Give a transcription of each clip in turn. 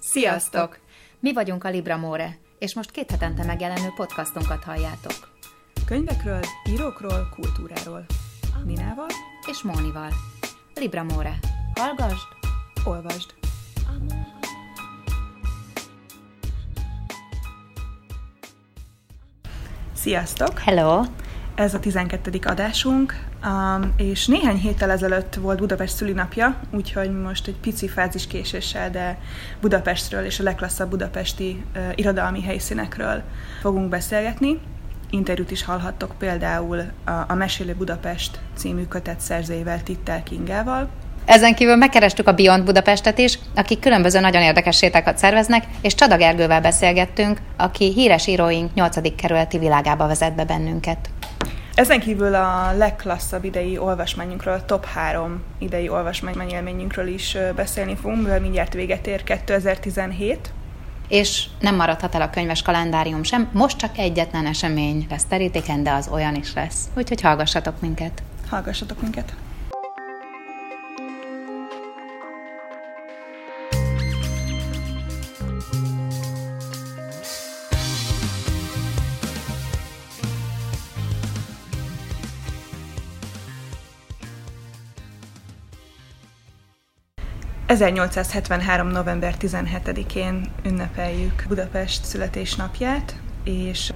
Sziasztok! Mi vagyunk a Libra More, és most két hetente megjelenő podcastunkat halljátok. Könyvekről, írókról, kultúráról. Ninával És Mónival. Libra More. Hallgasd! olvasd. Sziasztok! Hello! Ez a 12. adásunk, um, és néhány héttel ezelőtt volt Budapest szülinapja, úgyhogy most egy pici fázis késéssel, de Budapestről és a legklasszabb budapesti irodalmi helyszínekről fogunk beszélgetni. Interjút is hallhattok például a, Mesélő Budapest című kötet szerzőjével, Tittel Kingával, Ezen kívül megkerestük a Beyond Budapestet is, akik különböző nagyon érdekes sétákat szerveznek, és Csada Gergővel beszélgettünk, aki híres íróink 8. kerületi világába vezet be bennünket. Ezen kívül a legklasszabb idei olvasmányunkról, a top 3 idei olvasmányélményünkről is beszélni fogunk, mivel mindjárt véget ér 2017. És nem maradhat el a könyves kalendárium sem, most csak egyetlen esemény lesz terítéken, de az olyan is lesz. Úgyhogy hallgassatok minket. Hallgassatok minket! ...1873. november 17-én ünnepeljük Budapest születésnapját, és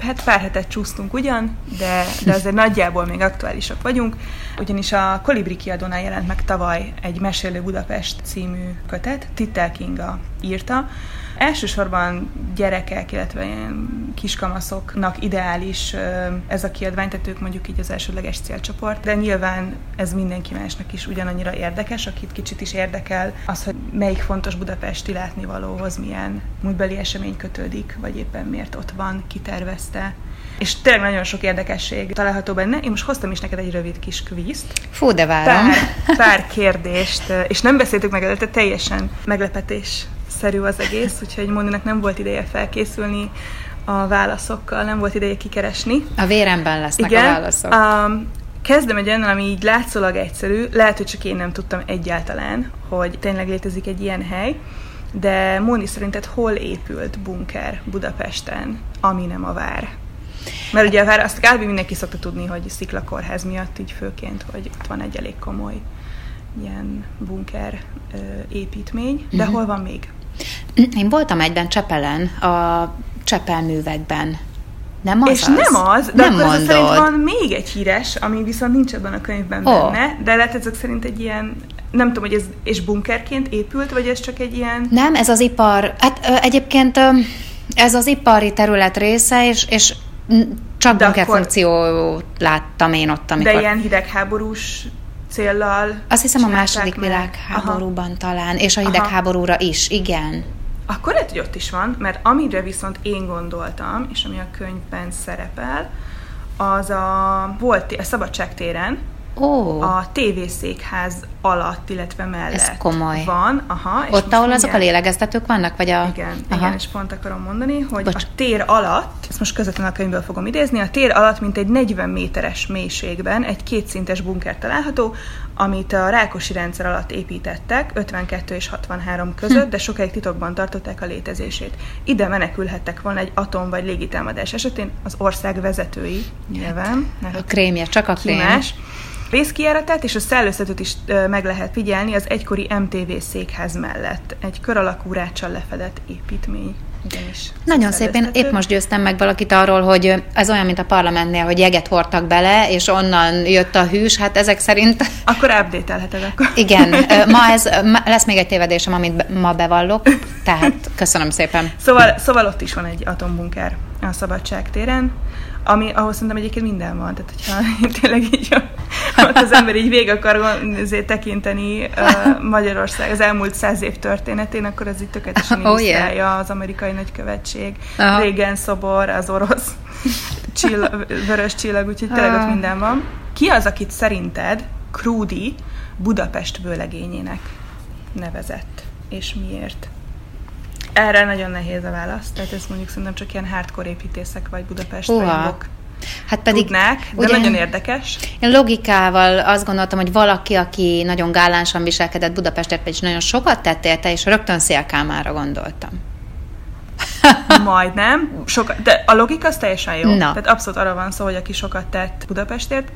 hát pár hetet csúsztunk ugyan, de, de azért nagyjából még aktuálisak vagyunk, ugyanis a Kolibri kiadónál jelent meg tavaly egy Mesélő Budapest című kötet, Tittel Kinga írta. Elsősorban gyerekek, illetve ilyen kiskamaszoknak ideális ez a kiadvány, tehát ők mondjuk így az elsődleges célcsoport, de nyilván ez mindenki másnak is ugyanannyira érdekes, akit kicsit is érdekel az, hogy melyik fontos budapesti látnivalóhoz milyen múltbeli esemény kötődik, vagy éppen miért ott van, kitervezte. És tényleg nagyon sok érdekesség található benne. Én most hoztam is neked egy rövid kis kvízt. Fú, de várom. Pár, pár kérdést, és nem beszéltük meg előtte, teljesen meglepetés szerű az egész, úgyhogy Móninak nem volt ideje felkészülni a válaszokkal, nem volt ideje kikeresni. A véremben lesznek Igen. a válaszok. Um, kezdem egy olyannal, ami így látszólag egyszerű, lehet, hogy csak én nem tudtam egyáltalán, hogy tényleg létezik egy ilyen hely, de Móni szerinted hol épült bunker Budapesten, ami nem a vár? Mert ugye a vár, azt kb. mindenki szokta tudni, hogy sziklakórház miatt így főként, hogy ott van egy elég komoly ilyen bunker ö, építmény, de Mhm. hol van még? Én voltam egyben Csepelen, a Csepelművekben. Nem az és az? nem az, de nem akkor mondod. szerint van még egy híres, ami viszont nincs ebben a könyvben Ó. benne, de lehet ezek szerint egy ilyen, nem tudom, hogy ez és bunkerként épült, vagy ez csak egy ilyen... Nem, ez az ipar, hát ö, egyébként ö, ez az ipari terület része, és, és csak De bunker akkor- láttam én ott, amikor... De ilyen hidegháborús céllal Azt hiszem a második meg. világháborúban talán, és a Aha. hidegháborúra is, igen. Akkor lehet, hogy ott is van, mert amire viszont én gondoltam, és ami a könyvben szerepel, az a volt a Szabadságtéren, Ó, a tévészékház alatt, illetve mellett Ez komoly. van. Aha, és ott, ahol azok a lélegeztetők vannak, vagy a... Igen, Aha. igen, és pont akarom mondani, hogy Bocs. a tér alatt, ezt most közvetlenül a könyvből fogom idézni, a tér alatt mint egy 40 méteres mélységben egy kétszintes bunker található, amit a Rákosi rendszer alatt építettek, 52 és 63 között, Hm. de sokáig titokban tartották a létezését. Ide menekülhettek volna egy atom vagy légitámadás esetén az ország vezetői, nyilván, A krémje, csak a krém. más. Részkijáratát és a szellőztetőt is meg lehet figyelni az egykori MTV székház mellett. Egy kör alakú ráccsal lefedett építmény. Ugyanis Nagyon szép, én szellőztető. épp most győztem meg valakit arról, hogy ez olyan, mint a parlamentnél, hogy jeget hordtak bele, és onnan jött a hűs, hát ezek szerint Akkor update-elheted akkor. igen. Ma ez, ma lesz még egy tévedésem, amit ma bevallok, tehát köszönöm szépen. Szóval, szóval ott is van egy atombunker a Szabadság téren, ami, ahol szerintem egyébként minden van. Tehát, hogyha tényleg így ott az ember így végig akar azért tekinteni uh, Magyarország az elmúlt száz év történetén, akkor ez így tökéletesen Oh, yeah. illusztrálja az amerikai nagykövetség, Aha. régen szobor, az orosz csillag, vörös csillag, úgyhogy tényleg ott minden van. Ki az, akit szerinted Krúdi Budapest vőlegényének nevezett, és miért? Erre nagyon nehéz a válasz, tehát ez mondjuk szerintem csak ilyen hardcore építészek vagy Budapest rajongók hát pedig, tudnák, de ugye, nagyon érdekes. Én logikával azt gondoltam, hogy valaki, aki nagyon gálánsan viselkedett Budapestet, és nagyon sokat tett érte, és rögtön Szélkámára gondoltam. Majdnem. Soka, de a logika az teljesen jó. Na. Tehát abszolút arra van szó, hogy aki sokat tett Budapestért,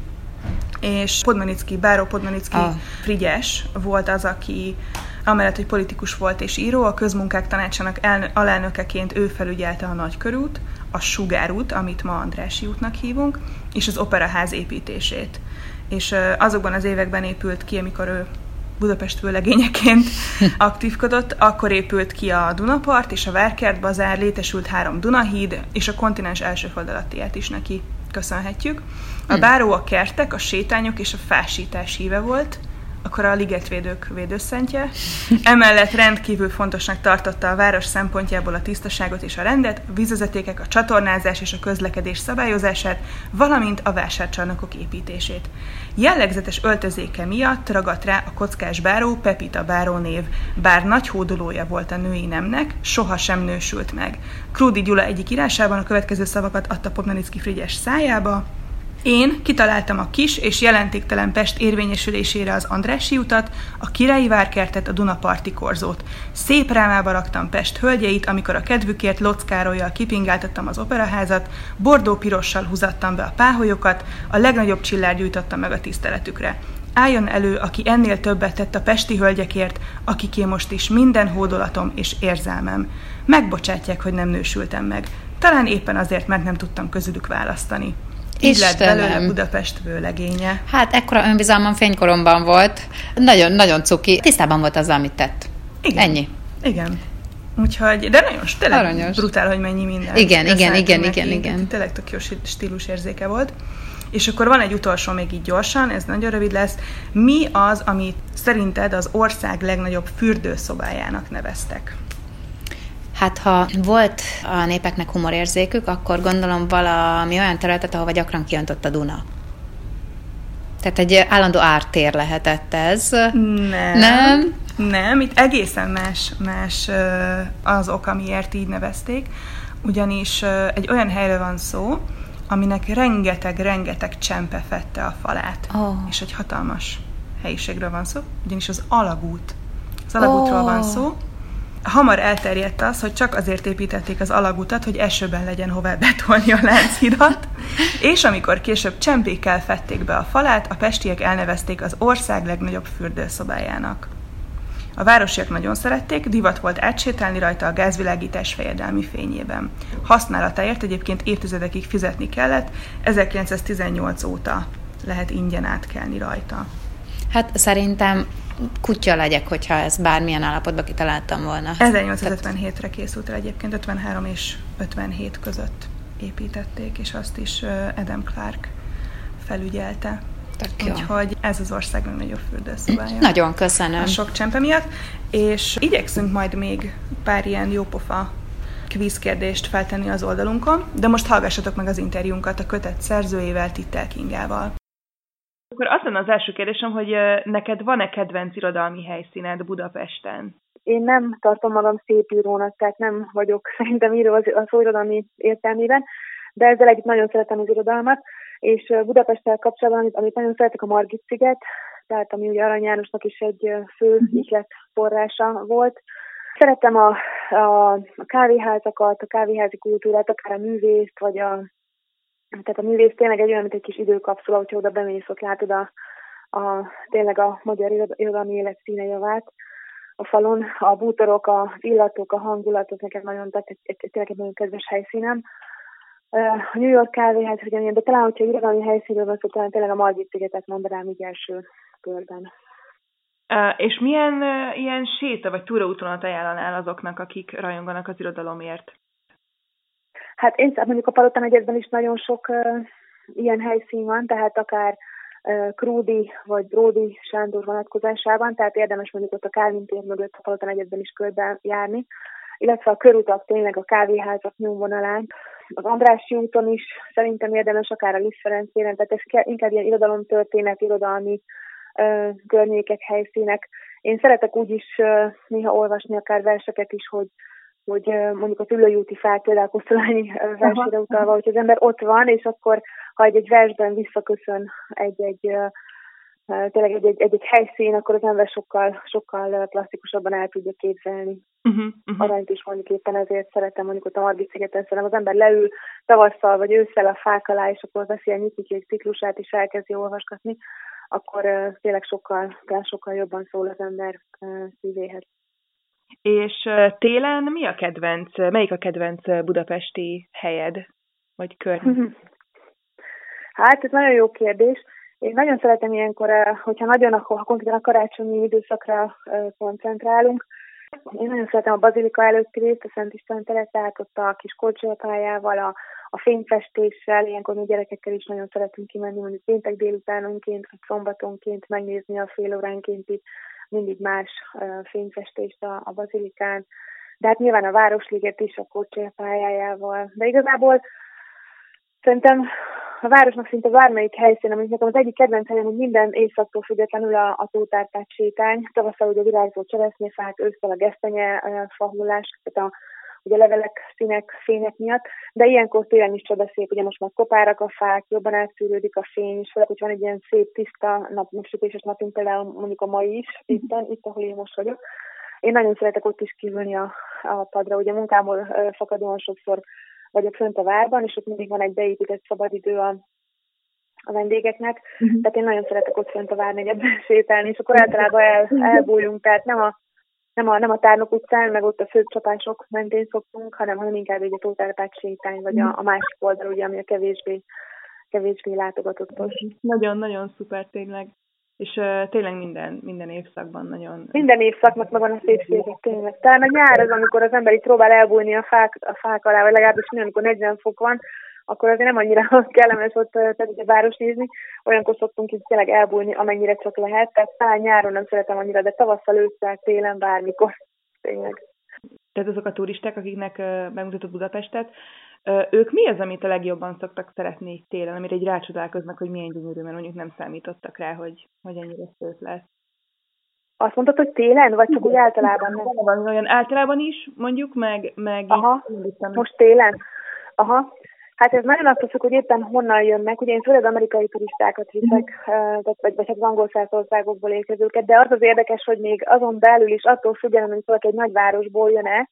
és Podmanicki, Báró Podmanicki ah. Frigyes volt az, aki amellett, hogy politikus volt és író, a közmunkák tanácsának elnö- alelnökeként ő felügyelte a Nagykörút, a Sugárút, amit ma Andrási útnak hívunk, és az Operaház építését. És azokban az években épült ki, amikor ő Budapest vőlegényeként aktívkodott, akkor épült ki a Dunapart és a Várkert bazár, létesült három Dunahíd, és a kontinens első földalattiát is neki köszönhetjük. A báró a kertek, a sétányok és a fásítás híve volt, akkor a ligetvédők védőszentje. Emellett rendkívül fontosnak tartotta a város szempontjából a tisztaságot és a rendet, a vízvezetékek, a csatornázás és a közlekedés szabályozását, valamint a vásárcsarnokok építését. Jellegzetes öltözéke miatt ragadt rá a kockás báró Pepita báró név, bár nagy hódolója volt a női nemnek, soha sem nősült meg. Krúdi Gyula egyik írásában a következő szavakat adta Popnanicki Frigyes szájába, én kitaláltam a kis és jelentéktelen Pest érvényesülésére az Andrássy utat, a Királyi Várkertet, a Dunaparti korzót. Szép rámába raktam Pest hölgyeit, amikor a kedvükért Lockárolyjal kipingáltattam az operaházat, bordó-pirossal húzattam be a páholyokat, a legnagyobb csillár gyújtottam meg a tiszteletükre. Álljon elő, aki ennél többet tett a pesti hölgyekért, akiké most is minden hódolatom és érzelmem. Megbocsátják, hogy nem nősültem meg. Talán éppen azért, mert nem tudtam közülük választani. Így lett belőle Budapest vőlegénye. Hát ekkora önbizalmam fénykoromban volt. Nagyon, nagyon cuki. Tisztában volt azzal, amit tett. Igen. Ennyi. Igen. Úgyhogy, de nagyon tényleg Aranyos. brutál, hogy mennyi minden. Igen, igen, igen, igen, igen. Tényleg tök jó stílusérzéke volt. És akkor van egy utolsó még így gyorsan, ez nagyon rövid lesz. Mi az, amit szerinted az ország legnagyobb fürdőszobájának neveztek? Hát ha volt a népeknek humorérzékük, akkor gondolom valami olyan területet, ahova gyakran kijöntott a Duna. Tehát egy állandó ártér lehetett ez. Nem. Nem? Nem, itt egészen más, más az ok, amiért így nevezték, ugyanis egy olyan helyről van szó, aminek rengeteg-rengeteg csempe fette a falát. Oh. És egy hatalmas helyiségről van szó, ugyanis az alagút. Az alagútról oh. van szó, hamar elterjedt az, hogy csak azért építették az alagutat, hogy esőben legyen hová betolni a lánchidat, és amikor később csempékkel fették be a falát, a pestiek elnevezték az ország legnagyobb fürdőszobájának. A városiak nagyon szerették, divat volt átsétálni rajta a gázvilágítás fejedelmi fényében. Használatáért egyébként évtizedekig fizetni kellett, 1918 óta lehet ingyen átkelni rajta. Hát szerintem kutya legyek, hogyha ezt bármilyen állapotban kitaláltam volna. 1857-re készült el egyébként, 53 és 57 között építették, és azt is Adam Clark felügyelte. Úgyhogy ez az ország legnagyobb fürdőszobája. Nagyon köszönöm. A sok csempe miatt. És igyekszünk majd még pár ilyen jópofa kvízkérdést feltenni az oldalunkon, de most hallgassatok meg az interjúnkat a kötet szerzőjével, Tittel Kingával. Akkor az lenne az első kérdésem, hogy neked van-e kedvenc irodalmi helyszíned Budapesten? Én nem tartom magam szép írónak, tehát nem vagyok szerintem író az, az irodalmi értelmében, de ezzel együtt nagyon szeretem az irodalmat, és Budapesttel kapcsolatban, amit, amit nagyon szeretek a Margit sziget, tehát ami ugye Arany Jánosnak is egy fő mhm. ihlet forrása volt. Szeretem a, a, a kávéházakat, a kávéházi kultúrát, akár a művészt, vagy a tehát a művész tényleg egy olyan, mint egy kis időkapszula, hogyha oda bemész, ott látod a, a, tényleg a magyar irodalmi élet színe javát a falon. A bútorok, az illatok, a hangulatok nekem nagyon tehát egy, egy, tényleg egy nagyon kedves helyszínem. A New York kávéház ugyanilyen, de talán, hogyha irodalmi helyszínről van szó, talán tényleg a Margit szigetet mondanám így első körben. És milyen ilyen séta vagy túraútonalat ajánlanál azoknak, akik rajonganak az irodalomért? Hát én mondjuk a Palota negyedben is nagyon sok uh, ilyen helyszín van, tehát akár uh, Krúdi vagy Bródi Sándor vonatkozásában, tehát érdemes mondjuk ott a Kálvin tér mögött a Palota negyedben is körbe járni, illetve a körutak tényleg a kávéházak nyomvonalán. Az Andrássy úton is szerintem érdemes akár a Liszt tehát ez inkább ilyen irodalomtörténet, irodalmi uh, környékek, helyszínek. Én szeretek úgy is néha olvasni akár verseket is, hogy hogy mondjuk a Tülőjúti fák például Kosztolányi versére utalva, hogy az ember ott van, és akkor ha egy, egy versben visszaköszön egy-egy tényleg egy, egy, egy, egy helyszín, akkor az ember sokkal, sokkal plastikusabban el tudja képzelni. Uh-huh, uh-huh. Aranyt is mondjuk éppen ezért szeretem mondjuk ott a Margit szigeten, szerintem az ember leül tavasszal vagy ősszel a fák alá, és akkor veszi a nyitnikék ciklusát, és elkezdi olvasgatni, akkor uh, tényleg sokkal, sokkal jobban szól az ember uh, szívéhez. És télen mi a kedvenc, melyik a kedvenc budapesti helyed, vagy kör? Hát, ez nagyon jó kérdés. Én nagyon szeretem ilyenkor, hogyha nagyon akkor, ha konkrétan a karácsonyi időszakra koncentrálunk. Én nagyon szeretem a bazilika előtti részt, a Szent István teret, tehát ott a kis korcsolyapályával, a, a fényfestéssel, ilyenkor mi gyerekekkel is nagyon szeretünk kimenni, mondjuk péntek délutánonként, vagy szombatonként megnézni a fél óránként itt mindig más fényfestést a, a bazilikán. De hát nyilván a Városliget is a korcsolyapályájával. De igazából szerintem a városnak szinte bármelyik helyszín, amit nekem az egyik kedvenc helyem, hogy minden éjszaktól függetlenül a, a tótárpát sétány, tavasszal ugye virágzó cseresznyefák, ősszel a gesztenye fahullás, tehát a, ugye a levelek, színek, fények miatt, de ilyenkor télen is csodaszép, ugye most már kopárak a fák, jobban átszűrődik a fény, és főleg, hogy van egy ilyen szép, tiszta nap, sütéses napunk, például mondjuk a mai is, itt, itt, ahol én most vagyok. Én nagyon szeretek ott is kívülni a, a padra, ugye munkámból fakadóan sokszor vagyok fönt a várban, és ott mindig van egy beépített szabadidő a, a vendégeknek, uh-huh. tehát én nagyon szeretek ott fönt a várnegyedben sétálni, és akkor általában el, elbújunk, tehát nem a, nem a, nem a tárnok utcán, meg ott a főcsapások mentén szoktunk, hanem, hanem inkább egy a tótárpát sétány, vagy a, mhm. a másik oldal, ugye, ami a kevésbé, kevésbé látogatottos. Nagyon-nagyon szuper tényleg. És uh, tényleg minden, minden évszakban nagyon... Minden évszaknak megvan a szépsége, tényleg. Talán a nyár az, amikor az ember itt próbál elbújni a fák, a fák alá, vagy legalábbis mi, amikor 40 fok van, akkor azért nem annyira kellemes ott pedig a város nézni. Olyankor szoktunk itt tényleg elbújni, amennyire csak lehet. Tehát talán nyáron nem szeretem annyira, de tavasszal, ősszel, télen, bármikor. Tényleg. Tehát azok a turisták, akiknek megmutatott Budapestet, ők mi az, amit a legjobban szoktak szeretni télen, amire egy rácsodálkoznak, hogy milyen gyönyörű, mert mondjuk nem számítottak rá, hogy, hogy ennyire szép lesz. Azt mondtad, hogy télen, vagy csak úgy általában? Nem? Van olyan általában is, mondjuk, meg, meg Aha, most télen. Aha. Hát ez nagyon attól függ, hogy éppen honnan jönnek. Ugye én főleg amerikai turistákat viszek, mm. vagy, vagy hát az angol országokból érkezőket, de az az érdekes, hogy még azon belül is attól függően, hogy valaki egy nagyvárosból jön-e,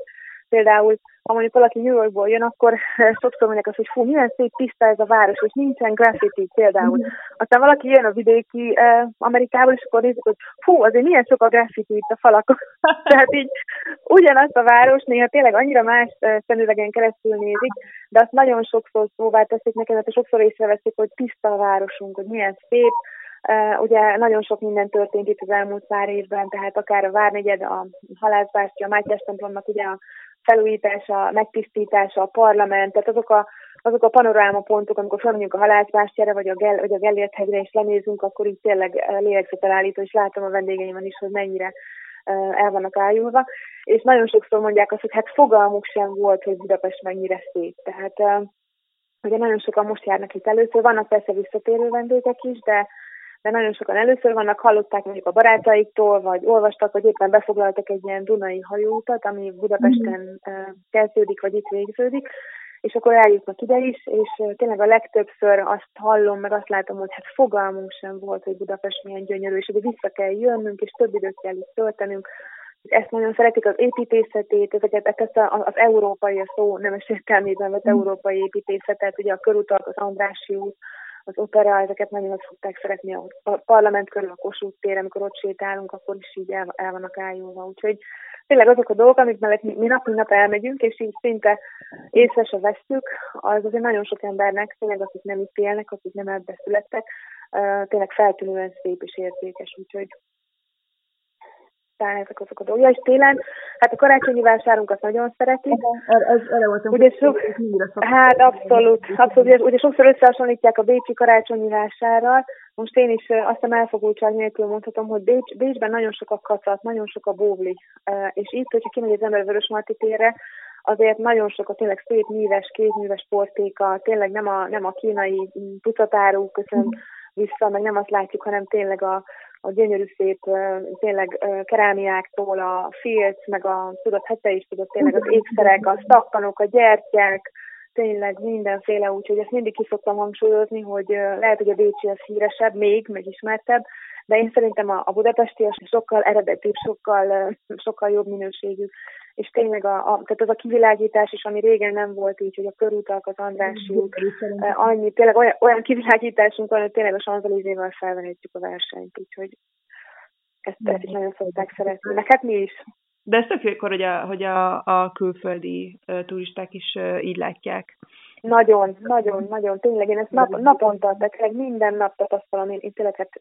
Például, ha mondjuk valaki New Yorkból jön, akkor sokszor mondják azt, hogy fú, milyen szép tiszta ez a város, és nincsen graffiti például. Mm. Aztán valaki jön a vidéki uh, Amerikából, és akkor nézik, hogy fú, azért milyen sok a graffiti itt a falakon. Tehát így ugyanazt a város néha tényleg annyira más uh, szemüvegen keresztül nézik, de azt nagyon sokszor szóvá teszik nekem, mert sokszor észreveszik, hogy tiszta a városunk, hogy milyen szép, ugye nagyon sok minden történt itt az elmúlt pár évben, tehát akár a Várnegyed, a Halászbástya, a Mátyás templomnak ugye a felújítása, megtisztítása, a parlament, tehát azok a, azok a panoráma pontok, amikor felmegyünk a halászbástyára, vagy a, Gel, vagy a Gellért hegyre, és lenézünk, akkor így tényleg lélegzetelállító, és látom a vendégeimen is, hogy mennyire el vannak ájulva, és nagyon sokszor mondják azt, hogy hát fogalmuk sem volt, hogy Budapest mennyire szép. Tehát ugye nagyon sokan most járnak itt először, vannak persze visszatérő vendégek is, de de nagyon sokan először vannak, hallották mondjuk a barátaiktól, vagy olvastak, vagy éppen befoglaltak egy ilyen Dunai hajóutat, ami Budapesten mm. kezdődik, vagy itt végződik, és akkor eljutnak ide is, és tényleg a legtöbbször azt hallom, meg azt látom, hogy hát fogalmunk sem volt, hogy Budapest milyen gyönyörű, és hogy vissza kell jönnünk, és több időt kell itt töltenünk. Ezt nagyon szeretik az építészetét, ezeket, ezt az európai, a szó nemes értelmében vett mm. európai építészetet, ugye a körutak, az Andrássy út, az opera, ezeket nagyon szokták szeretni a parlament körül, a Kossuth tér, amikor ott sétálunk, akkor is így el, el vannak ájulva. Úgyhogy tényleg azok a dolgok, amik mellett mi, mi nap, mi nap elmegyünk, és így szinte észre se vesztük, az azért nagyon sok embernek, tényleg akik nem itt élnek, akik nem ebbe születtek, tényleg feltűnően szép és értékes, úgyhogy ezek azok a dolgok. És télen, hát a karácsonyi vásárunkat nagyon szeretik. Ez, voltam, ugye sok, hát abszolút, abszolút. Ugye, sokszor összehasonlítják a bécsi karácsonyi vásárral. Most én is azt a elfogultság nélkül mondhatom, hogy Bécs, Bécsben nagyon sok a kacat, nagyon sok a bóvli. És itt, hogyha kimegy az ember Vörös Marti térre, azért nagyon sok a tényleg szép műves, kézműves portéka, tényleg nem a, nem a kínai tucatáru, köszön vissza, meg nem azt látjuk, hanem tényleg a a gyönyörű szép, tényleg kerámiáktól a filc, meg a, tudod, hete is tudod, tényleg az ékszerek, a szakkanok, a gyertyák, tényleg mindenféle, úgyhogy ezt mindig ki szoktam hangsúlyozni, hogy lehet, hogy a Bécsi az híresebb, még, meg ismertebb, de én szerintem a, a budapesti az sokkal eredetibb, sokkal, sokkal jobb minőségű, és tényleg a, a, tehát az a kivilágítás is, ami régen nem volt így, hogy a körútak, az Andrássy út, annyi, tényleg olyan, olyan kivilágításunk van, hogy tényleg a Sanzalizével felvenhetjük a versenyt, úgyhogy ezt, ezt is nagyon szokták szeretni. Meg hát mi is. De ez tök hogy a, hogy a, a külföldi turisták is így látják. Nagyon, nagyon, nagyon, tényleg én ezt nap, naponta, tehát minden nap tapasztalom, én, én tényleg hát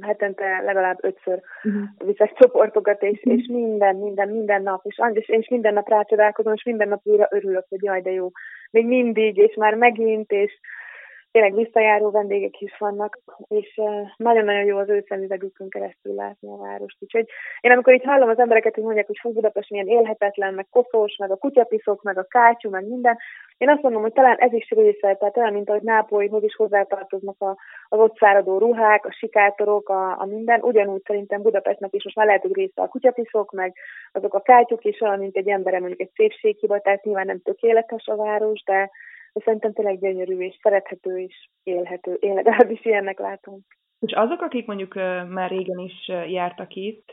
hetente legalább ötször uh-huh. viszek csoportokat, és, uh-huh. és minden, minden, minden nap, és, és, és minden nap rácsodálkozom, és minden nap újra örülök, hogy jaj, de jó, még mindig, és már megint, és tényleg visszajáró vendégek is vannak, és nagyon-nagyon jó az ő szemüvegükön keresztül látni a várost. Úgyhogy én amikor így hallom az embereket, hogy mondják, hogy fú, Budapest milyen élhetetlen, meg koszós, meg a kutyapiszok, meg a kácsú, meg minden, én azt mondom, hogy talán ez is része, tehát olyan, mint ahogy Nápolyhoz is hozzátartoznak a, az ott száradó ruhák, a sikátorok, a, a minden, ugyanúgy szerintem Budapestnek is most már lehet, hogy része a kutyapiszok, meg azok a kátyuk is olyan, mint egy emberem mondjuk egy szépséghiba, tehát nyilván nem tökéletes a város, de de szerintem tényleg gyönyörű és szerethető és élhető. Én legalábbis ilyennek látom. És azok, akik mondjuk már régen is jártak itt,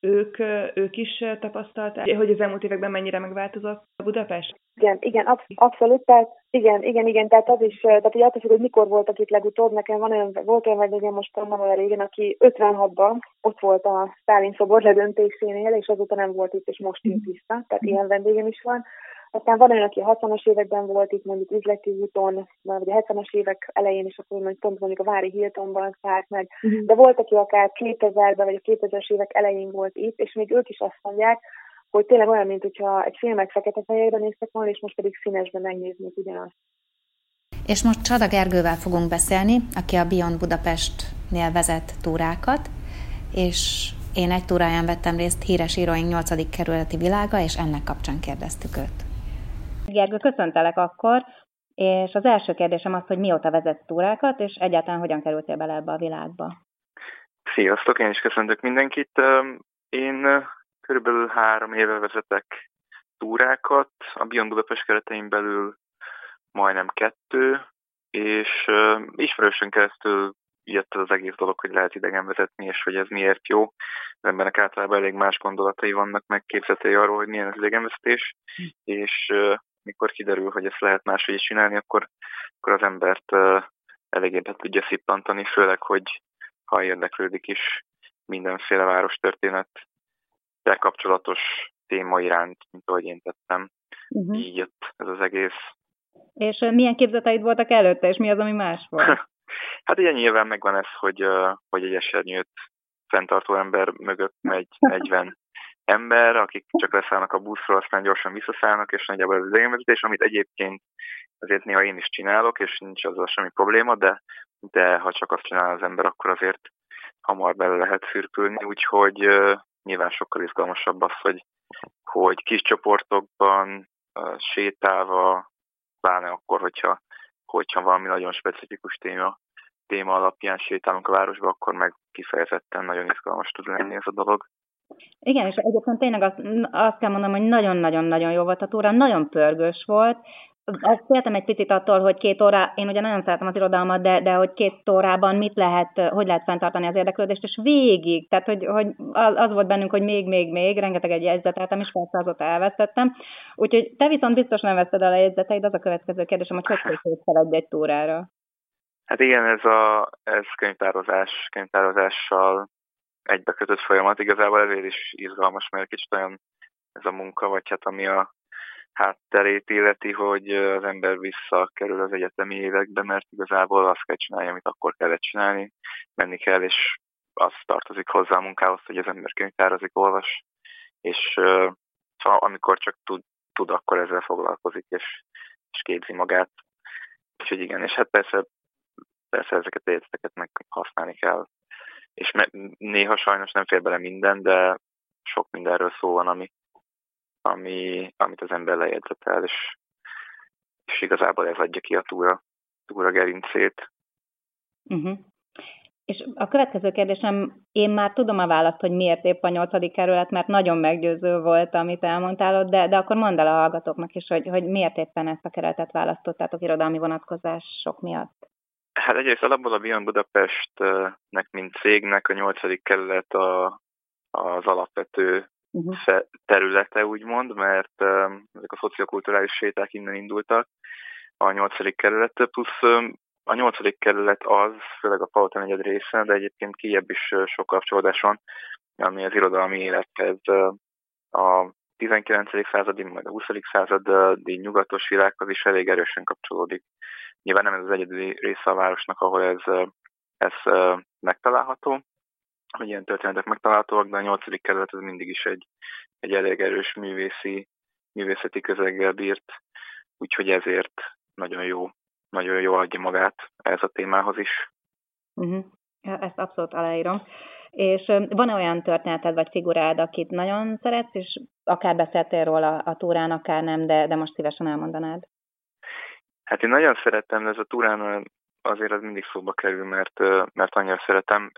ők, ők is tapasztalták, hogy az elmúlt években mennyire megváltozott a Budapest? Igen, igen, absz- abszolút, tehát igen, igen, igen, tehát az is, tehát hogy attól hogy mikor voltak itt legutóbb, nekem van olyan, volt olyan vendégem most nem olyan régen, aki 56-ban ott volt a Sztálin szobor ledöntésénél, és azóta nem volt itt, és most jött vissza, tehát ilyen vendégem is van. Aztán van olyan, aki a 60-as években volt itt mondjuk üzleti úton, vagy a 70-es évek elején is, akkor mondjuk pont mondjuk a Vári Hiltonban szállt meg, uh-huh. de volt, aki akár 2000-ben vagy a 2000-es évek elején volt itt, és még ők is azt mondják, hogy tényleg olyan, mint hogyha egy filmet fekete-fehérben néztek volna, és most pedig színesben megnéznék ugyanazt. És most Csada Gergővel fogunk beszélni, aki a Beyond Budapestnél vezet túrákat, és én egy túráján vettem részt híres íróink 8. kerületi világa, és ennek kapcsán kérdeztük őt. Gergő, köszöntelek akkor, és az első kérdésem az, hogy mióta vezetsz túrákat, és egyáltalán hogyan kerültél bele ebbe a világba? Sziasztok, én is köszöntök mindenkit. Én körülbelül három éve vezetek túrákat, a Beyond Budapest keretein belül majdnem kettő, és ismerősen keresztül jött az egész dolog, hogy lehet idegen vezetni, és hogy ez miért jó. Az embernek általában elég más gondolatai vannak, meg képzetei arról, hogy milyen az idegenvezetés, és mikor kiderül, hogy ezt lehet máshogy is csinálni, akkor, akkor az embert eléggé be tudja szippantani, főleg, hogy ha érdeklődik is mindenféle várostörténet kapcsolatos téma iránt, mint ahogy én tettem. Uh-huh. Így jött ez az egész. És milyen képzeteid voltak előtte, és mi az, ami más volt? hát ugye nyilván megvan ez, hogy, hogy egy esernyőt fenntartó ember mögött megy 40 ember, akik csak leszállnak a buszról, aztán gyorsan visszaszállnak, és nagyjából az idegenvezetés, amit egyébként azért néha én is csinálok, és nincs azzal semmi probléma, de, de ha csak azt csinál az ember, akkor azért hamar bele lehet szürkülni, úgyhogy uh, nyilván sokkal izgalmasabb az, hogy, hogy kis csoportokban uh, sétálva, pláne akkor, hogyha, hogyha valami nagyon specifikus téma, téma alapján sétálunk a városba, akkor meg kifejezetten nagyon izgalmas tud lenni ez a dolog. Igen, és egyébként tényleg azt, azt kell mondanom, hogy nagyon-nagyon-nagyon jó volt a túra, nagyon pörgős volt. Azt féltem egy picit attól, hogy két óra, én ugye nagyon szeretem az irodalmat, de, de hogy két órában mit lehet, hogy lehet fenntartani az érdeklődést, és végig, tehát hogy, hogy az, volt bennünk, hogy még, még, még, rengeteg egy jegyzeteltem, és persze azóta elvesztettem. Úgyhogy te viszont biztos nem veszed el a jegyzeteid, az a következő kérdésem, hogy hogy készülsz fel egy túrára? Hát igen, ez a ez könyvtározás, könyvtározással egybekötött folyamat. Igazából ezért is izgalmas, mert kicsit olyan ez a munka, vagy hát ami a hátterét illeti, hogy az ember visszakerül az egyetemi évekbe, mert igazából azt kell csinálni, amit akkor kellett csinálni, menni kell, és az tartozik hozzá a munkához, hogy az ember könyvtározik, olvas, és szóval amikor csak tud, tud, akkor ezzel foglalkozik, és, és képzi magát. Úgyhogy igen, és hát persze, persze ezeket a meg használni kell és néha sajnos nem fér bele minden, de sok mindenről szó van, ami, ami, amit az ember lejegyzetel, és, és igazából ez adja ki a túra, túra gerincét. Uh-huh. És a következő kérdésem, én már tudom a választ, hogy miért épp a nyolcadik kerület, mert nagyon meggyőző volt, amit elmondtál ott, de, de akkor mondd el a hallgatóknak is, hogy, hogy miért éppen ezt a keretet választottátok irodalmi vonatkozások miatt. Hát egyrészt alapból a Vion Budapestnek, mint cégnek a nyolcadik kerület a, az alapvető uh-huh. területe, úgymond, mert ezek a szociokulturális séták innen indultak a nyolcadik kerület, plusz a nyolcadik kerület az, főleg a Palota negyed része, de egyébként kijebb is sok kapcsolódás van, ami az irodalmi élethez a 19. századi, majd a 20. századi nyugatos világhoz is elég erősen kapcsolódik. Nyilván nem ez az egyedüli része a városnak, ahol ez, ez megtalálható, hogy ilyen történetek megtalálhatóak, de a 8. kerület az mindig is egy, egy elég erős művészi, művészeti közeggel bírt, úgyhogy ezért nagyon jó nagyon jól adja magát ez a témához is. Uh-huh. Ezt abszolút aláírom. És van-e olyan történeted vagy figurád, akit nagyon szeretsz, és akár beszéltél róla a túrán, akár nem, de, de most szívesen elmondanád? Hát én nagyon szerettem, de ez a túrán azért az mindig szóba kerül, mert, mert annyira szeretem.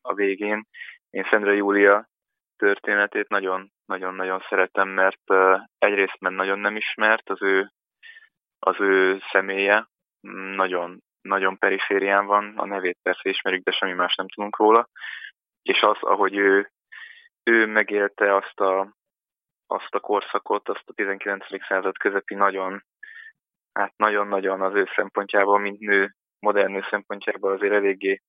A végén én Szendre Júlia történetét nagyon-nagyon-nagyon szeretem, mert egyrészt mert nagyon nem ismert az ő, az ő személye, nagyon, nagyon periférián van, a nevét persze ismerjük, de semmi más nem tudunk róla, és az, ahogy ő, ő megélte azt a, azt a korszakot, azt a 19. század közepi nagyon, hát nagyon-nagyon az ő szempontjából, mint nő, modern nő szempontjából azért eléggé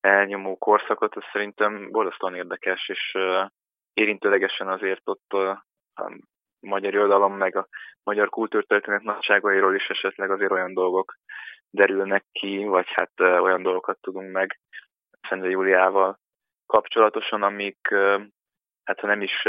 elnyomó korszakot, az szerintem borzasztóan érdekes, és uh, érintőlegesen azért ott uh, magyar irodalom, meg a magyar kultúrtörténet nagyságairól is esetleg azért olyan dolgok derülnek ki, vagy hát olyan dolgokat tudunk meg Szendre Júliával kapcsolatosan, amik hát ha nem is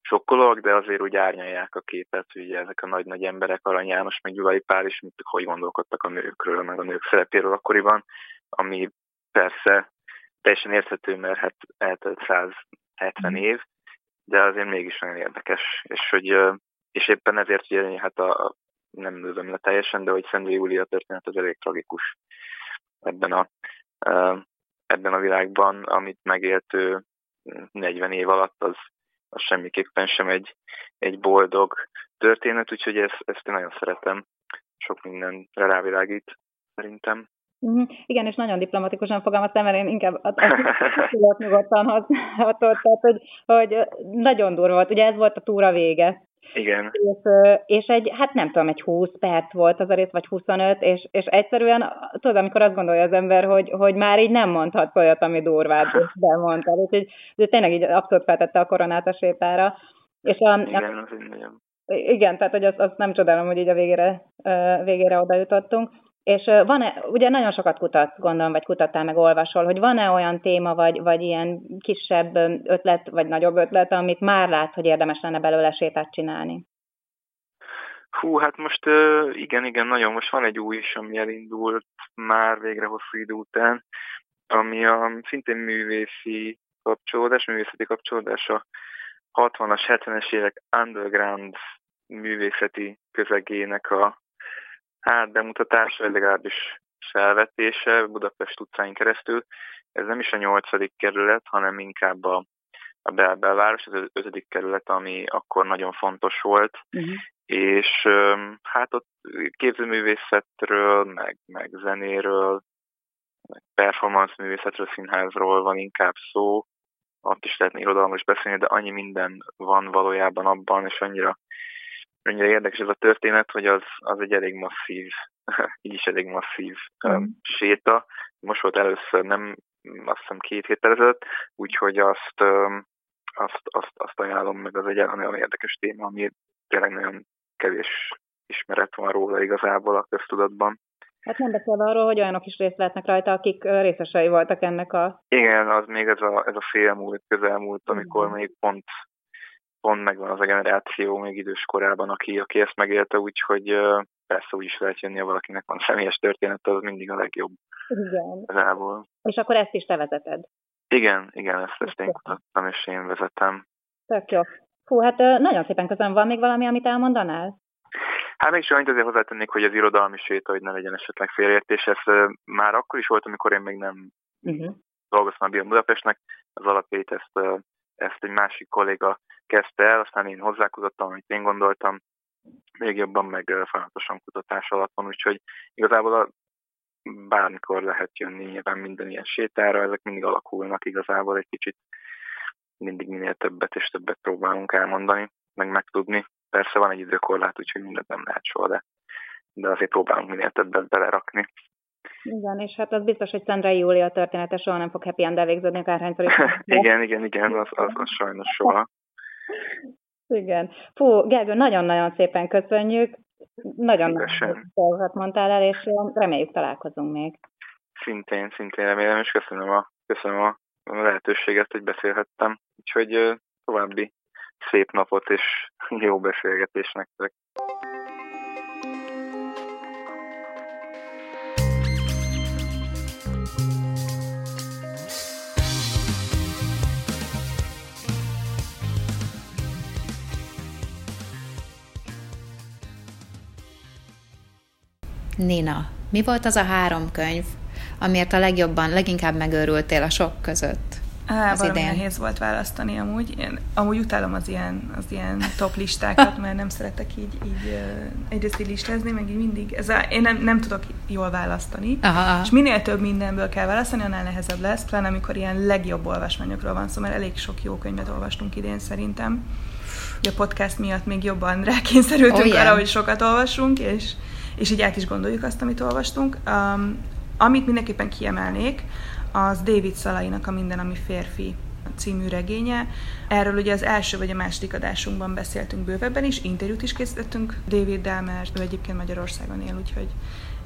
sokkolóak, de azért úgy árnyalják a képet, ugye ezek a nagy-nagy emberek, Arany János, meg Gyulai Pál is, mint hogy gondolkodtak a nőkről, meg a nők szerepéről akkoriban, ami persze teljesen érthető, mert hát eltelt 170 év, de azért mégis nagyon érdekes, és hogy és éppen ezért ugye hát a, nem nőzöm le teljesen, de hogy Szendrei Júlia történet az elég tragikus ebben a, ebben a világban, amit megélt ő 40 év alatt, az, az semmiképpen sem egy, egy boldog történet, úgyhogy ezt, ezt én nagyon szeretem. Sok minden rávilágít szerintem. Mm, igen, és nagyon diplomatikusan fogalmaztam, mert én inkább a nyugodtan használhatod, tehát hogy, hogy nagyon durva volt. Ugye ez volt a túra vége. Igen. És, és egy, hát nem tudom, egy 20 perc volt az a rész, vagy 25, és, és egyszerűen, tudod, amikor azt gondolja az ember, hogy, hogy már így nem mondhat olyat, ami durvább, és bemondta. Úgyhogy de tényleg így abszolút feltette a koronát a sétára. És a, igen, a, az igen, tehát hogy azt, azt nem csodálom, hogy így a végére, végére oda jutottunk. És van-e, ugye nagyon sokat kutatsz, gondolom, vagy kutattál meg olvasol, hogy van-e olyan téma, vagy, vagy ilyen kisebb ötlet, vagy nagyobb ötlet, amit már látsz, hogy érdemes lenne belőle sétát csinálni? Hú, hát most igen, igen, nagyon. Most van egy új is, ami elindult már végre hosszú idő után, ami a szintén művészi kapcsolódás, művészeti kapcsolódás a 60-as, 70-es évek underground művészeti közegének a bemutatása, vagy legalábbis felvetése Budapest utcáin keresztül. Ez nem is a nyolcadik kerület, hanem inkább a, a bel belváros, ez az ötödik kerület, ami akkor nagyon fontos volt. Uh-huh. És hát ott képzőművészetről, meg, meg zenéről, meg performance művészetről, színházról van inkább szó, ott is lehetne irodalomról is beszélni, de annyi minden van valójában abban, és annyira annyira érdekes ez a történet, hogy az, az egy elég masszív, így is elég masszív mm. um, séta. Most volt először, nem azt hiszem két héttel ezelőtt, úgyhogy azt, um, azt, azt, azt ajánlom meg, az egy nagyon érdekes téma, ami tényleg nagyon kevés ismeret van róla igazából a köztudatban. Hát nem beszélve arról, hogy olyanok is részt vehetnek rajta, akik részesei voltak ennek a... Igen, az még ez a, ez a félmúlt, közelmúlt, amikor mm. még pont pont megvan az a generáció még idős korában, aki, aki ezt megélte, úgyhogy persze úgy is lehet jönni, ha valakinek van személyes történet, az mindig a legjobb. Igen. Ezából. És akkor ezt is te vezeted? Igen, igen, ezt, ezt én kutattam, és én vezetem. Tök jó. Hú, hát nagyon szépen köszönöm. Van még valami, amit elmondanál? Hát még annyit azért hozzátennék, hogy az irodalmi séta, hogy ne legyen esetleg félértés, ez már akkor is volt, amikor én még nem uh-huh. dolgoztam a Bion Budapestnek, az alapjait ezt, ezt egy másik kolléga kezdte el, aztán én hozzákutattam, amit én gondoltam, még jobban meg folyamatosan kutatás alatt van, úgyhogy igazából a, bármikor lehet jönni nyilván minden ilyen sétára, ezek mindig alakulnak igazából egy kicsit, mindig minél többet és többet próbálunk elmondani, meg megtudni. Persze van egy időkorlát, úgyhogy mindent nem lehet soha, de, de azért próbálunk minél többet belerakni. Igen, és hát az biztos, hogy Szendrei Júlia története soha nem fog happy end végződni, akárhányszor is. igen, igen, igen, az, az, az sajnos soha. Igen. Fú, Gergő, nagyon-nagyon szépen köszönjük. Nagyon nagyon dolgokat mondtál el, és reméljük találkozunk még. Szintén, szintén remélem, és köszönöm a, köszönöm a lehetőséget, hogy beszélhettem. Úgyhogy további szép napot és jó beszélgetést nektek. Nina, mi volt az a három könyv, amiért a legjobban, leginkább megőrültél a sok között? Á, az idén. nehéz volt választani amúgy. Én amúgy utálom az ilyen, az ilyen top listákat, mert nem szeretek így, így egyrészt így listázni, meg így mindig, ez a, én nem, nem tudok jól választani. Aha. És minél több mindenből kell választani, annál nehezebb lesz, pláne amikor ilyen legjobb olvasmányokról van szó, mert elég sok jó könyvet olvastunk idén szerintem. A podcast miatt még jobban rákényszerültünk oh, yeah. arra, hogy sokat olvasunk, és és így át is gondoljuk azt, amit olvastunk. Um, amit mindenképpen kiemelnék, az David Szalainak a Minden, ami férfi című regénye. Erről ugye az első vagy a második adásunkban beszéltünk bővebben is, interjút is készítettünk Daviddel, mert ő egyébként Magyarországon él, úgyhogy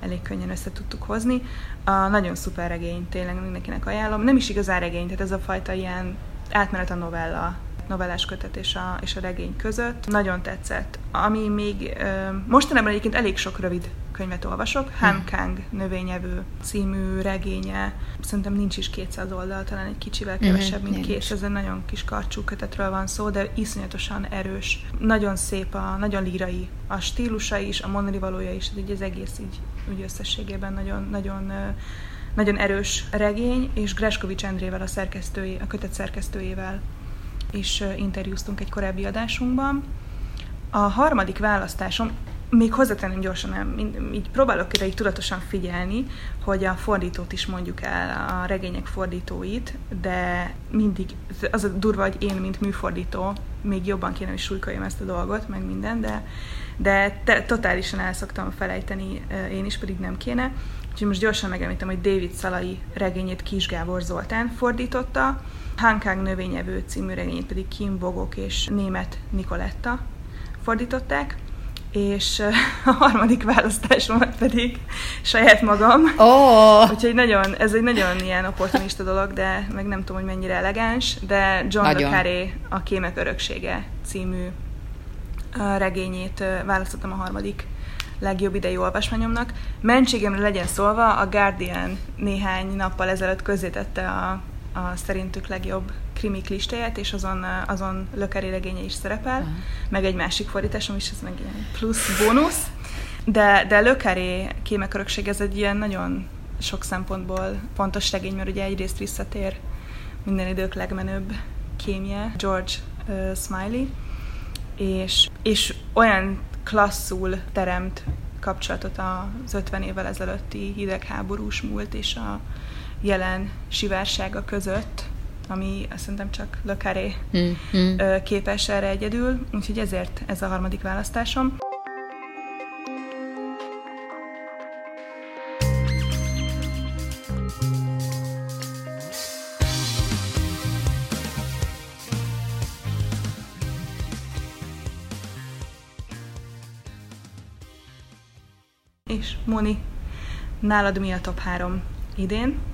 elég könnyen össze tudtuk hozni. A nagyon szuper regény, tényleg mindenkinek ajánlom. Nem is igazán regény, tehát ez a fajta ilyen átmenet a novella novellás kötet és a, és a regény között. Nagyon tetszett. Ami még mostanában egyébként elég sok rövid könyvet olvasok. Hm. Han Kang növényevő című regénye. Szerintem nincs is 200 oldal, talán egy kicsivel mhm, kevesebb, mint két. Ez egy nagyon kis karcsú kötetről van szó, de iszonyatosan erős. Nagyon szép, a, nagyon lírai a stílusa is, a mondani valója is, így az egész így, úgy összességében nagyon, nagyon nagyon erős regény, és Greskovics Endrével, a szerkesztői, a kötet szerkesztőjével is interjúztunk egy korábbi adásunkban. A harmadik választásom, még hozzátenném gyorsan, nem, így próbálok ide így tudatosan figyelni, hogy a fordítót is mondjuk el, a regények fordítóit, de mindig, az a durva, hogy én, mint műfordító, még jobban kéne, hogy súlykoljam ezt a dolgot, meg minden, de, de te, totálisan el szoktam felejteni, én is pedig nem kéne. Úgyhogy most gyorsan megemlítem, hogy David Szalai regényét Kis Gábor Zoltán fordította, Hankang növényevő című regényét pedig Kim Bogok és német Nikoletta fordították, és a harmadik választásomat pedig saját magam. Oh. Úgyhogy nagyon, ez egy nagyon ilyen opportunista dolog, de meg nem tudom, hogy mennyire elegáns, de John nagyon. le Carré a Kémek öröksége című regényét választottam a harmadik legjobb idei olvasmányomnak. Mentségemre legyen szólva, a Guardian néhány nappal ezelőtt közzétette a a szerintük legjobb krimik listáját, és azon, azon Lökeri regénye is szerepel, uh-huh. meg egy másik fordításom is, ez meg ilyen plusz bónusz. De, de Lökeri kémek örökség, ez egy ilyen nagyon sok szempontból fontos regény, mert ugye egyrészt visszatér minden idők legmenőbb kémje, George uh, Smiley, és, és olyan klasszul teremt kapcsolatot az 50 évvel ezelőtti hidegháborús múlt és a jelen sivársága között, ami azt szerintem csak Le Carré mm, mm. képes erre egyedül, úgyhogy ezért ez a harmadik választásom. És Moni, nálad mi a top három idén?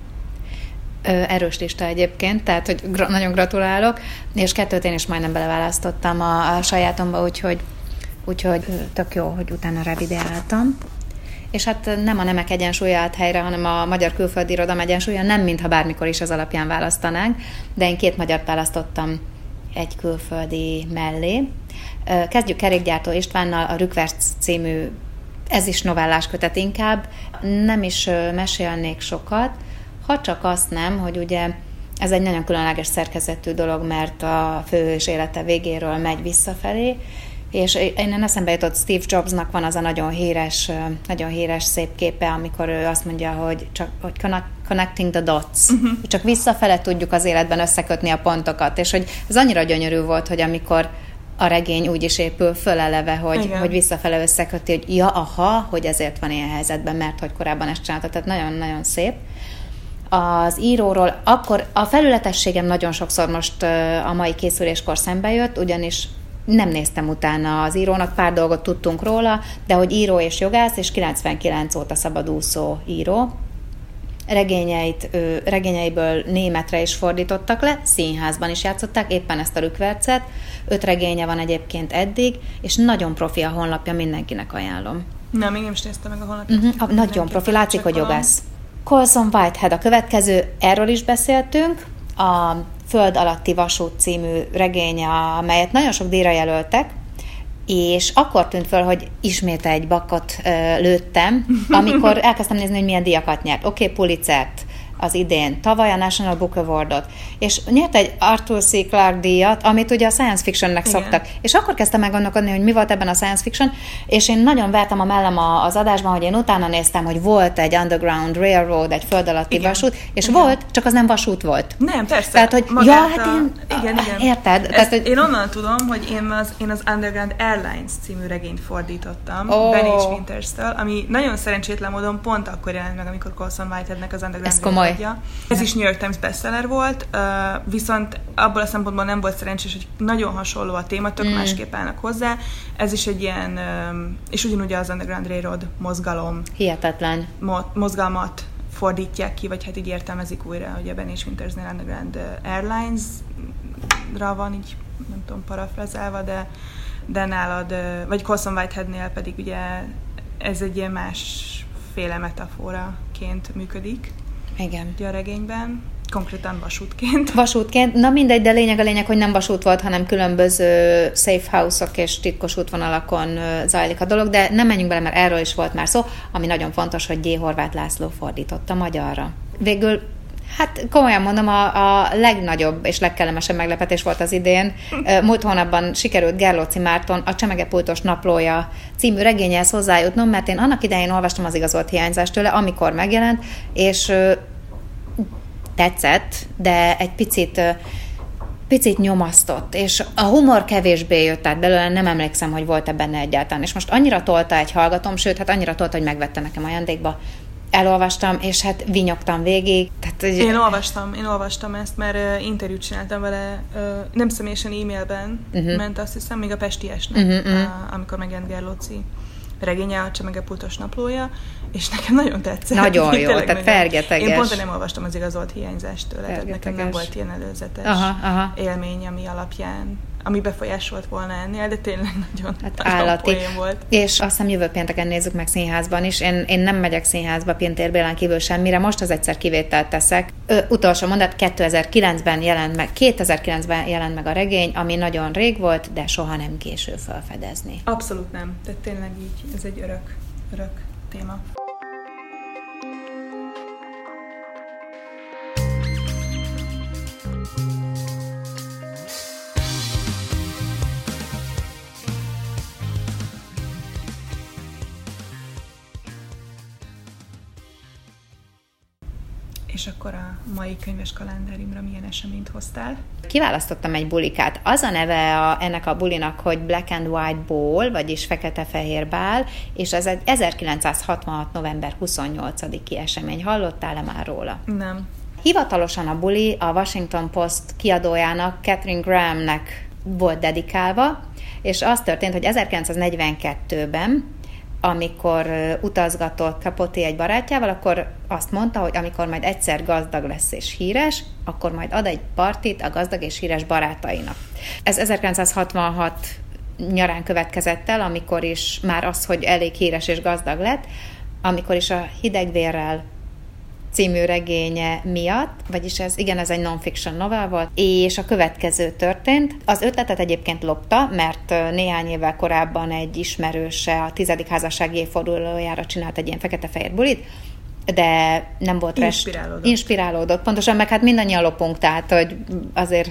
Erős lista egyébként, tehát hogy gra- nagyon gratulálok, és kettőt én is majdnem beleválasztottam a, a sajátomba, úgyhogy, úgyhogy tök jó, hogy utána revideáltam. És hát nem a nemek egyensúlya állt helyre, hanem a magyar külföldi irodalom egyensúlya, nem mintha bármikor is az alapján választanánk, de én két magyart választottam egy külföldi mellé. Kezdjük Kerékgyártó Istvánnal, a Rükverc című, ez is novellás kötet inkább, nem is mesélnék sokat, ha csak azt nem, hogy ugye ez egy nagyon különleges szerkezetű dolog, mert a főhős élete végéről megy visszafelé, és én eszembe jutott Steve Jobsnak van az a nagyon híres, nagyon híres szép képe, amikor ő azt mondja, hogy csak hogy connecting the dots. Uh-huh. Csak visszafele tudjuk az életben összekötni a pontokat, és hogy ez annyira gyönyörű volt, hogy amikor a regény úgy is épül föl eleve, hogy, hogy visszafele összeköti, hogy ja, aha, hogy ezért van ilyen helyzetben, mert hogy korábban ezt csinálta, tehát nagyon-nagyon szép. Az íróról akkor a felületességem nagyon sokszor most a mai készüléskor szembe jött, ugyanis nem néztem utána az írónak, pár dolgot tudtunk róla, de hogy író és jogász, és 99 óta szabadúszó író. Regényeit, regényeiből németre is fordítottak le, színházban is játszották, éppen ezt a rükvercet. Öt regénye van egyébként eddig, és nagyon profi a honlapja, mindenkinek ajánlom. Nem, nem is néztem meg a honlapját. Uh-huh, nagyon profi, látszik, hogy jogász. Colson Whitehead a következő, erről is beszéltünk, a Föld alatti vasút című regénye, amelyet nagyon sok díjra jelöltek, és akkor tűnt föl, hogy ismét egy bakot ö, lőttem, amikor elkezdtem nézni, hogy milyen díjakat nyert. Oké, okay, Pulitzert, az idén, tavaly a National Book Awardot, és nyert egy Arthur C. Clarke díjat, amit ugye a science fictionnek Igen. szoktak. És akkor kezdtem meg gondolkodni, hogy mi volt ebben a science fiction, és én nagyon vertem a mellem az adásban, hogy én utána néztem, hogy volt egy Underground Railroad, egy föld alatti igen. vasút, és igen. volt, csak az nem vasút volt. Nem, persze. Tehát, hogy ja, hát én, igen, igen. érted? Ezt Tehát, hogy... Én onnan tudom, hogy én az, én az Underground Airlines című regényt fordítottam, oh. Benny Winters-től, ami nagyon szerencsétlen módon pont akkor jelent meg, amikor Colson Whiteheadnek az Underground Ez komoly adja. Ez is New York Times bestseller volt, viszont abból a szempontból nem volt szerencsés, hogy nagyon hasonló a téma, tök mm. másképp állnak hozzá. Ez is egy ilyen, és ugyanúgy az Underground Railroad mozgalom. Hihetetlen. Mozgalmat fordítják ki, vagy hát így értelmezik újra, hogy a Ben és Wintersnél Underground Airlines-ra van így, nem tudom, parafrazálva, de, de nálad, vagy Colson Whiteheadnél pedig ugye ez egy ilyen másféle metaforaként működik. Igen. A regényben konkrétan vasútként. Vasútként, na mindegy, de lényeg a lényeg, hogy nem vasút volt, hanem különböző safe house-ok és titkos útvonalakon zajlik a dolog, de nem menjünk bele, mert erről is volt már szó, ami nagyon fontos, hogy G. Horváth László fordította magyarra. Végül Hát komolyan mondom, a, a legnagyobb és legkellemesebb meglepetés volt az idén. Múlt hónapban sikerült Gerlóci Márton a Csemegepultos naplója című regényhez hozzájutnom, mert én annak idején olvastam az igazolt hiányzást tőle, amikor megjelent, és tetszett, de egy picit picit nyomasztott, és a humor kevésbé jött át belőle, nem emlékszem, hogy volt-e benne egyáltalán. És most annyira tolta egy hallgatom, sőt, hát annyira tolta, hogy megvette nekem ajándékba, elolvastam, és hát vinyogtam végig. Tehát, hogy... Én olvastam, én olvastam ezt, mert uh, interjút csináltam vele, uh, nem személyesen e-mailben, uh-huh. ment azt hiszem, még a Pestiesnek, uh-huh, uh-huh. Uh, amikor megjelent Gerlóci regénye, a Csemegepultos naplója, és nekem nagyon tetszett. Nagyon jó, tehát nagyon. fergeteges. Én pont nem olvastam az igazolt hiányzást tőle, tehát nekem nem volt ilyen előzetes aha, aha. élmény, ami alapján ami befolyásolt volna ennél, de tényleg nagyon, hát nagyon állati. volt. És azt hiszem jövő pénteken nézzük meg színházban is. Én, én nem megyek színházba Pintér Bélán kívül semmire, most az egyszer kivételt teszek. Ö, utolsó mondat, 2009-ben jelent meg, 2009-ben jelent meg a regény, ami nagyon rég volt, de soha nem késő felfedezni. Abszolút nem. Tehát tényleg így, ez egy örök, örök téma. És akkor a mai könyves kalendárimra milyen eseményt hoztál? Kiválasztottam egy bulikát. Az a neve a, ennek a bulinak, hogy Black and White Ball, vagyis fekete-fehér bál, és ez egy 1966. november 28-i esemény. Hallottál-e már róla? Nem. Hivatalosan a buli a Washington Post kiadójának Catherine Grahamnek volt dedikálva, és az történt, hogy 1942-ben amikor utazgatott Capote egy barátjával, akkor azt mondta, hogy amikor majd egyszer gazdag lesz és híres, akkor majd ad egy partit a gazdag és híres barátainak. Ez 1966 nyarán következett el, amikor is már az, hogy elég híres és gazdag lett, amikor is a hidegvérrel című regénye miatt, vagyis ez, igen, ez egy non-fiction novel volt, és a következő történt. Az ötletet egyébként lopta, mert néhány évvel korábban egy ismerőse a tizedik házassági évfordulójára csinált egy ilyen fekete-fehér bulit, de nem volt Inspirálódott. Rest, inspirálódott. Pontosan, meg hát mindannyian lopunk, tehát hogy azért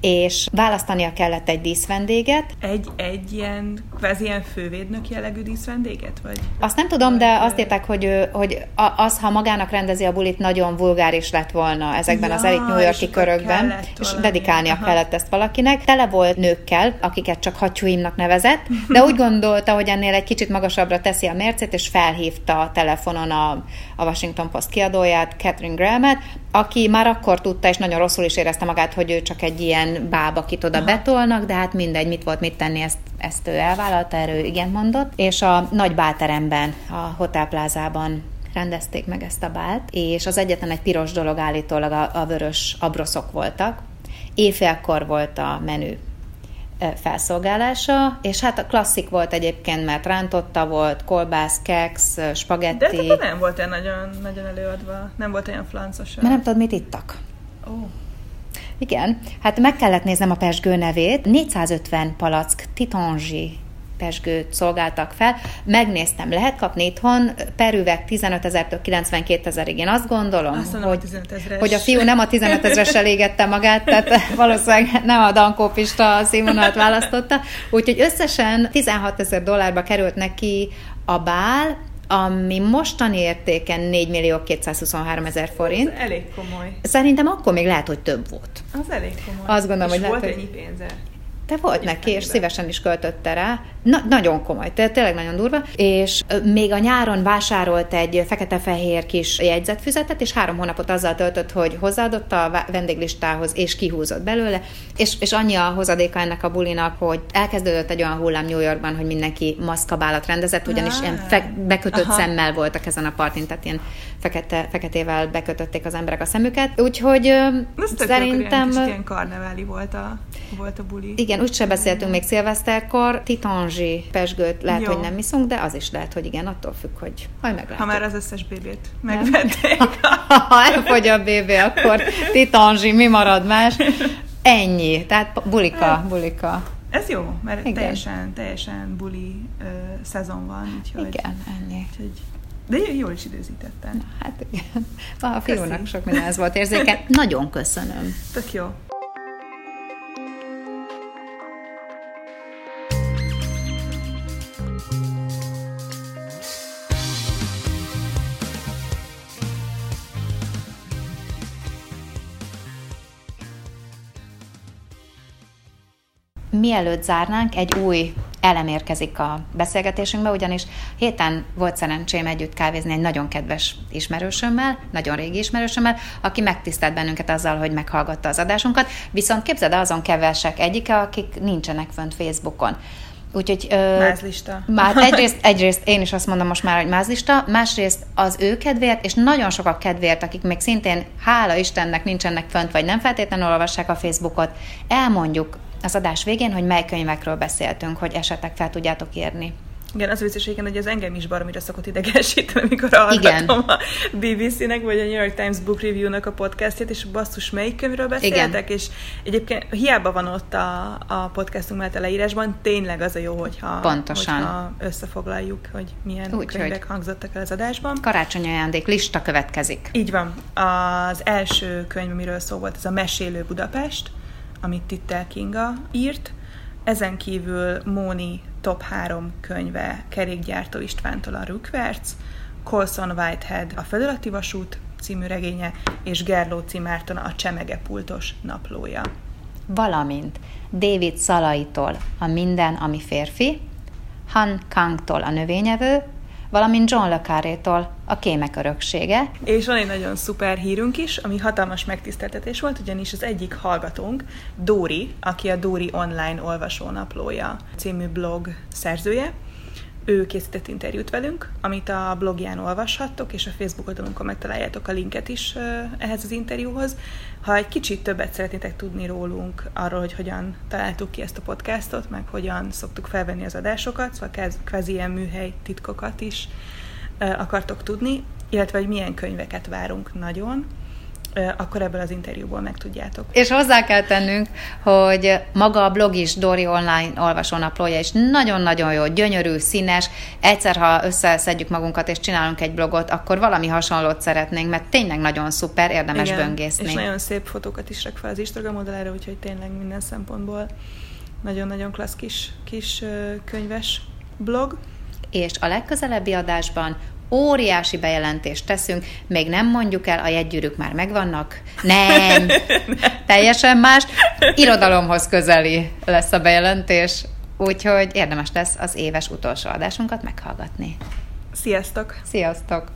és választania kellett egy díszvendéget. Egy, egy ilyen, kvázi ilyen fővédnök jellegű díszvendéget? Vagy? Azt nem tudom, de azt írták, hogy, hogy az, ha magának rendezi a bulit, nagyon vulgáris lett volna ezekben ja, az elit New Yorki körökben, és dedikálnia Aha. kellett ezt valakinek. Tele volt nőkkel, akiket csak hattyúimnak nevezett, de úgy gondolta, hogy ennél egy kicsit magasabbra teszi a mércét, és felhívta a telefonon a, a Washington Post kiadóját, Catherine Graham-et, aki már akkor tudta, és nagyon rosszul is érezte magát, hogy ő csak egy ilyen báb, akit oda Aha. betolnak, de hát mindegy, mit volt mit tenni, ezt, ezt ő elvállalta, erő igen mondott. És a nagy bálteremben, a hotelplázában rendezték meg ezt a bált, és az egyetlen egy piros dolog állítólag a, a vörös abroszok voltak. Éjfélkor volt a menü felszolgálása, és hát a klasszik volt egyébként, mert rántotta volt, kolbász, keks, spagetti. De nem volt olyan nagyon, nagyon előadva, nem volt olyan flancos. Mert nem tudod, mit ittak. Ó. Oh. Igen, hát meg kellett néznem a pesgő nevét. 450 palack titanzsi pesgőt szolgáltak fel. Megnéztem, lehet kapni itthon per üveg 15 ezertől 92 ezerig. Én azt gondolom, azt mondom, hogy, hogy a fiú nem a 15 ezresel égette magát, tehát valószínűleg nem a Dankópista színvonalat választotta. Úgyhogy összesen 16 ezer dollárba került neki a bál, ami mostani értéken 4 millió 223 ezer forint. Ez elég komoly. Szerintem akkor még lehet, hogy több volt. Az elég komoly. Azt gondolom, és hogy volt lehet, ennyi pénze. De volt neki, és szívesen is költötte rá. Na, nagyon komoly, tényleg nagyon durva. És még a nyáron vásárolt egy fekete-fehér kis jegyzetfüzetet, és három hónapot azzal töltött, hogy hozzáadott a vendéglistához, és kihúzott belőle. És, és annyi a hozadéka ennek a bulinak, hogy elkezdődött egy olyan hullám New Yorkban, hogy mindenki maszkabálat rendezett, ugyanis ah. ilyen fe- bekötött Aha. szemmel voltak ezen a partin, tehát ilyen fekete, feketével bekötötték az emberek a szemüket. Úgyhogy Azt szerintem... Ilyen, ilyen karneváli volt a, volt a buli. Igen, úgyse beszéltünk még szilveszterkor. Titanzsi pesgőt lehet, Jó. hogy nem iszunk, de az is lehet, hogy igen, attól függ, hogy majd meglátjuk. Ha már az összes bébét megvették. ha elfogy a bébé, akkor titanzsi, mi marad más? Ennyi. Tehát bulika, hát, bulika. Ez jó, mert Igen. teljesen, teljesen buli uh, szezon van. Úgyhogy, Igen, ennyi. Úgyhogy de jól is időzítettem. hát igen. A fiúnak sok minden ez volt érzéke. Nagyon köszönöm. Tök jó. Mielőtt zárnánk, egy új elem érkezik a beszélgetésünkbe, ugyanis héten volt szerencsém együtt kávézni egy nagyon kedves ismerősömmel, nagyon régi ismerősömmel, aki megtisztelt bennünket azzal, hogy meghallgatta az adásunkat, viszont képzeld azon kevesek egyike, akik nincsenek fönt Facebookon. Úgyhogy... mázlista. Már egyrészt, egyrészt én is azt mondom most már, hogy mázlista, másrészt az ő kedvéért, és nagyon sokak kedvéért, akik még szintén, hála Istennek nincsenek fönt, vagy nem feltétlenül olvassák a Facebookot, elmondjuk az adás végén, hogy mely könyvekről beszéltünk, hogy esetleg fel tudjátok írni. Igen, az biztos, hogy ez engem is baromira szokott idegesíteni, amikor hallgatom a BBC-nek, vagy a New York Times Book Review-nak a podcastjét, és basszus, melyik könyvről beszéltek, Igen. és egyébként hiába van ott a, a podcastunk mellett a leírásban, tényleg az a jó, hogyha, Pontosan. hogyha összefoglaljuk, hogy milyen Úgy, könyvek hogy hangzottak el az adásban. Karácsony ajándék lista következik. Így van. Az első könyv, amiről szó volt, ez a Mesélő Budapest, amit Tittel Kinga írt. Ezen kívül Móni top 3 könyve Kerékgyártó Istvántól a Rükverc, Colson Whitehead a Földalatti Vasút című regénye, és Gerlóci Márton a Csemege pultos naplója. Valamint David Szalaitól a Minden, ami férfi, Han Kangtól a növényevő, valamint John Le Carré-tól a Kémek öröksége. És van egy nagyon szuper hírünk is, ami hatalmas megtiszteltetés volt, ugyanis az egyik hallgatónk, Dóri, aki a Dóri Online olvasónaplója című blog szerzője, ő készített interjút velünk, amit a blogján olvashattok, és a Facebook oldalunkon megtaláljátok a linket is ehhez az interjúhoz. Ha egy kicsit többet szeretnétek tudni rólunk, arról, hogy hogyan találtuk ki ezt a podcastot, meg hogyan szoktuk felvenni az adásokat, szóval kvázi ilyen műhely titkokat is akartok tudni, illetve hogy milyen könyveket várunk nagyon, akkor ebből az interjúból megtudjátok. És hozzá kell tennünk, hogy maga a blog is, Dori Online olvasónaplója is nagyon-nagyon jó, gyönyörű, színes. Egyszer, ha összeszedjük magunkat és csinálunk egy blogot, akkor valami hasonlót szeretnénk, mert tényleg nagyon szuper, érdemes Igen, böngészni. És nagyon szép fotókat is rak fel az Instagram oldalára, úgyhogy tényleg minden szempontból nagyon-nagyon klassz kis, kis könyves blog. És a legközelebbi adásban óriási bejelentést teszünk, még nem mondjuk el, a jegygyűrűk már megvannak. Nem, teljesen más. Irodalomhoz közeli lesz a bejelentés, úgyhogy érdemes lesz az éves utolsó adásunkat meghallgatni. Sziasztok! Sziasztok!